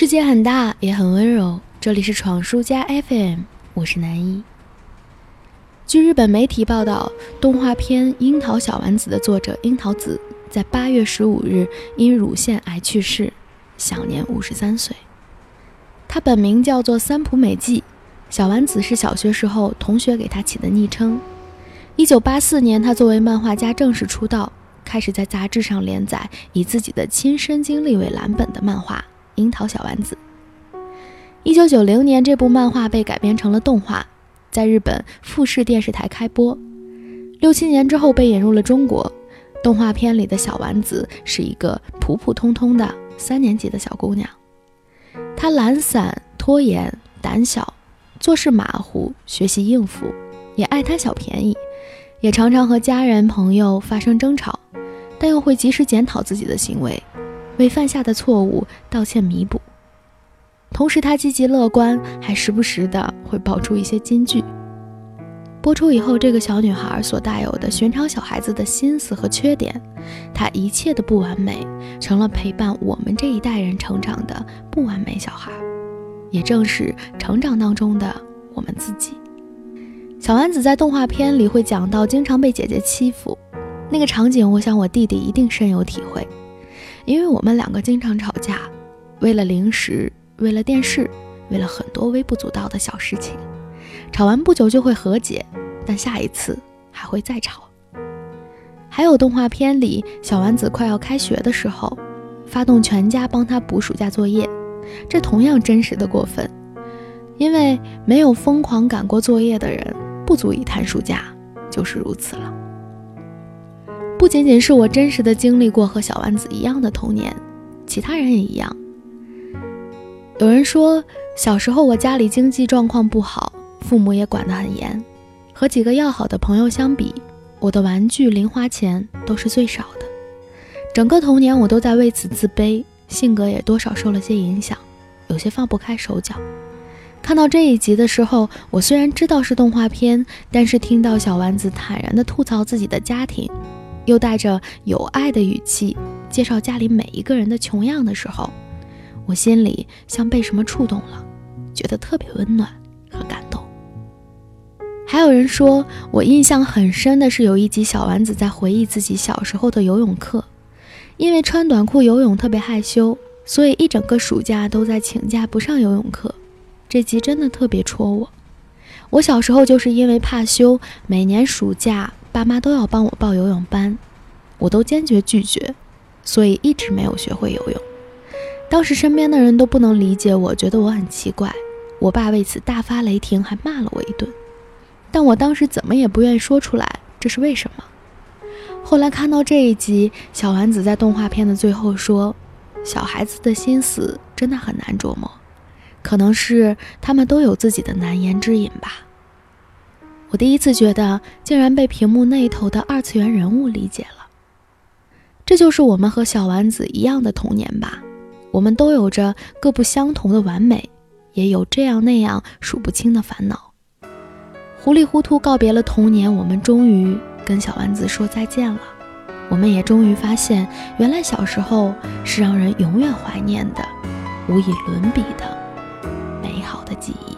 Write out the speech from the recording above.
世界很大，也很温柔。这里是闯书家 FM，我是南一。据日本媒体报道，动画片《樱桃小丸子》的作者樱桃子在八月十五日因乳腺癌去世，享年五十三岁。他本名叫做三浦美纪，小丸子是小学时候同学给他起的昵称。一九八四年，他作为漫画家正式出道，开始在杂志上连载以自己的亲身经历为蓝本的漫画。樱桃小丸子。一九九零年，这部漫画被改编成了动画，在日本富士电视台开播。六七年之后被引入了中国。动画片里的小丸子是一个普普通通的三年级的小姑娘，她懒散、拖延、胆小，做事马虎，学习应付，也爱贪小便宜，也常常和家人朋友发生争吵，但又会及时检讨自己的行为。为犯下的错误道歉弥补，同时他积极乐观，还时不时的会爆出一些金句。播出以后，这个小女孩所带有的寻常小孩子的心思和缺点，她一切的不完美，成了陪伴我们这一代人成长的不完美小孩，也正是成长当中的我们自己。小丸子在动画片里会讲到经常被姐姐欺负，那个场景，我想我弟弟一定深有体会。因为我们两个经常吵架，为了零食，为了电视，为了很多微不足道的小事情，吵完不久就会和解，但下一次还会再吵。还有动画片里，小丸子快要开学的时候，发动全家帮他补暑假作业，这同样真实的过分，因为没有疯狂赶过作业的人，不足以谈暑假，就是如此了。不仅仅是我真实的经历过和小丸子一样的童年，其他人也一样。有人说，小时候我家里经济状况不好，父母也管得很严，和几个要好的朋友相比，我的玩具零花钱都是最少的。整个童年我都在为此自卑，性格也多少受了些影响，有些放不开手脚。看到这一集的时候，我虽然知道是动画片，但是听到小丸子坦然地吐槽自己的家庭。又带着有爱的语气介绍家里每一个人的穷样的时候，我心里像被什么触动了，觉得特别温暖和感动。还有人说我印象很深的是有一集小丸子在回忆自己小时候的游泳课，因为穿短裤游泳特别害羞，所以一整个暑假都在请假不上游泳课。这集真的特别戳我。我小时候就是因为怕羞，每年暑假。爸妈都要帮我报游泳班，我都坚决拒绝，所以一直没有学会游泳。当时身边的人都不能理解，我觉得我很奇怪。我爸为此大发雷霆，还骂了我一顿。但我当时怎么也不愿意说出来，这是为什么？后来看到这一集，小丸子在动画片的最后说：“小孩子的心思真的很难琢磨，可能是他们都有自己的难言之隐吧。”我第一次觉得，竟然被屏幕那头的二次元人物理解了。这就是我们和小丸子一样的童年吧？我们都有着各不相同的完美，也有这样那样数不清的烦恼。糊里糊涂告别了童年，我们终于跟小丸子说再见了。我们也终于发现，原来小时候是让人永远怀念的、无以伦比的美好的记忆。